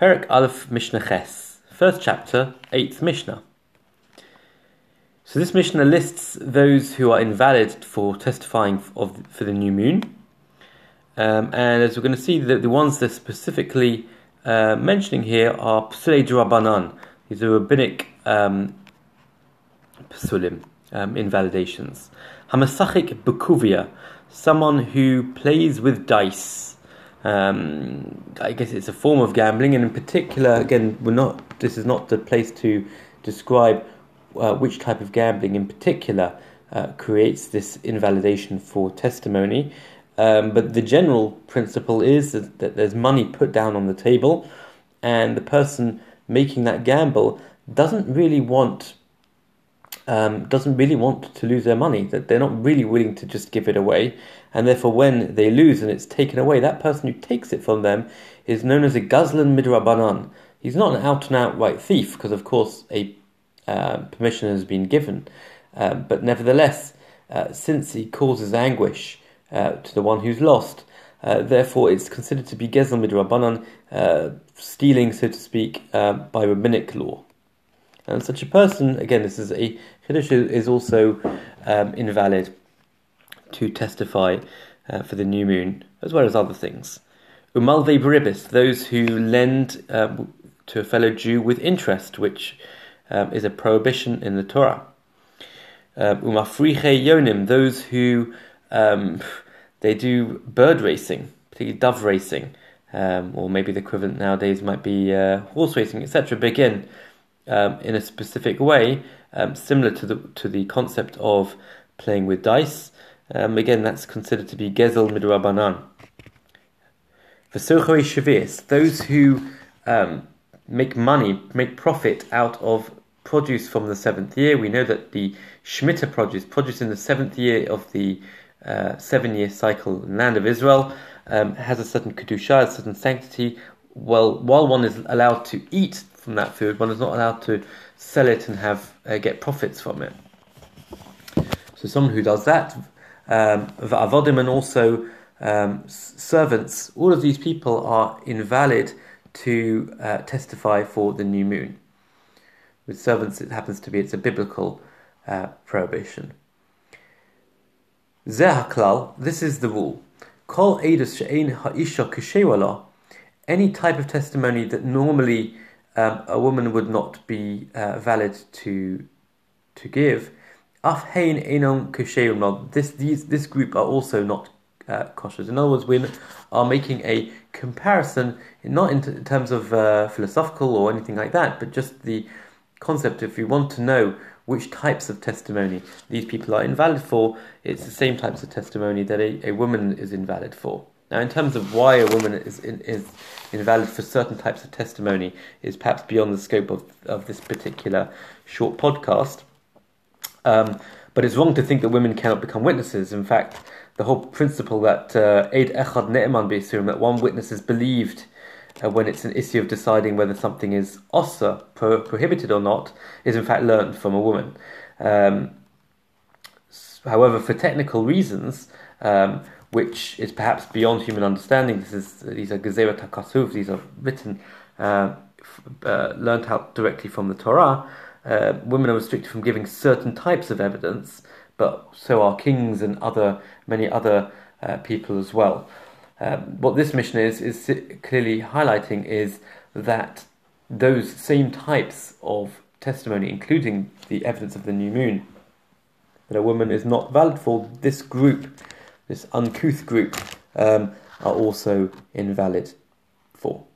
Perek Aleph Mishnah Ches, first chapter, eighth Mishnah. So this Mishnah lists those who are invalid for testifying of, for the new moon. Um, and as we're going to see, the, the ones they're specifically uh, mentioning here are Psulei Drabanan. These are rabbinic um, psulim, um, invalidations. Hamasachik Bukuvia, someone who plays with dice. Um, I guess it's a form of gambling, and in particular, again, we're not. This is not the place to describe uh, which type of gambling in particular uh, creates this invalidation for testimony. Um, but the general principle is that, that, there's money put down on the table, and the person making that gamble doesn't really want um, doesn't really want to lose their money. That they're not really willing to just give it away, and therefore, when they lose and it's taken away, that person who takes it from them is known as a gazlan midrabanan. He's not an out-and-out outright thief, because of course a uh, permission has been given, uh, but nevertheless, uh, since he causes anguish uh, to the one who's lost, uh, therefore it's considered to be gezel midrabanan, stealing, so to speak, by rabbinic law. And such a person, again, this is a Kiddush is also um, invalid to testify uh, for the new moon, as well as other things. Umalve baribis, those who lend um, to a fellow Jew with interest, which um, is a prohibition in the Torah. Um, umafriche yonim, those who um, they do bird racing, particularly dove racing, um, or maybe the equivalent nowadays might be uh, horse racing, etc. Begin um, in a specific way, um, similar to the to the concept of playing with dice. Um, again, that's considered to be gezel midrabanan. V'sochoi shavis, those who um, make money, make profit out of produce from the seventh year. We know that the Shemitah produce, produce in the seventh year of the uh, seven year cycle in the land of Israel, um, has a certain kedusha, a certain sanctity. Well, while one is allowed to eat from that food. One is not allowed to sell it and have uh, get profits from it. So someone who does that, um, and also um, servants, all of these people are invalid to uh, testify for the new moon. With servants, it happens to be it's a biblical uh, prohibition. Zehaklal, this is the rule. Kol edus she'ein ha'isha kishewala, any type of testimony that normally um, a woman would not be uh, valid to to give. Afhein enon This these this group are also not uh, kosher. In other words, we are making a comparison, not in, t- in terms of uh, philosophical or anything like that, but just the concept. If we want to know which types of testimony these people are invalid for, it's the same types of testimony that a, a woman is invalid for. Now, in terms of why a woman is is invalid for certain types of testimony, is perhaps beyond the scope of, of this particular short podcast. Um, but it's wrong to think that women cannot become witnesses. In fact, the whole principle that uh, Eid Echad Ne'eman Be'isurim, that one witness is believed uh, when it's an issue of deciding whether something is osa, pro- prohibited or not, is in fact learned from a woman. Um, however, for technical reasons, um, which is perhaps beyond human understanding. This is these are gezerah hakasuv. These are written, uh, uh, learned out directly from the Torah. Uh, women are restricted from giving certain types of evidence, but so are kings and other many other uh, people as well. Um, what this Mishnah is is clearly highlighting is that those same types of testimony, including the evidence of the new moon, that a woman is not valid for this group this uncouth group um, are also invalid for.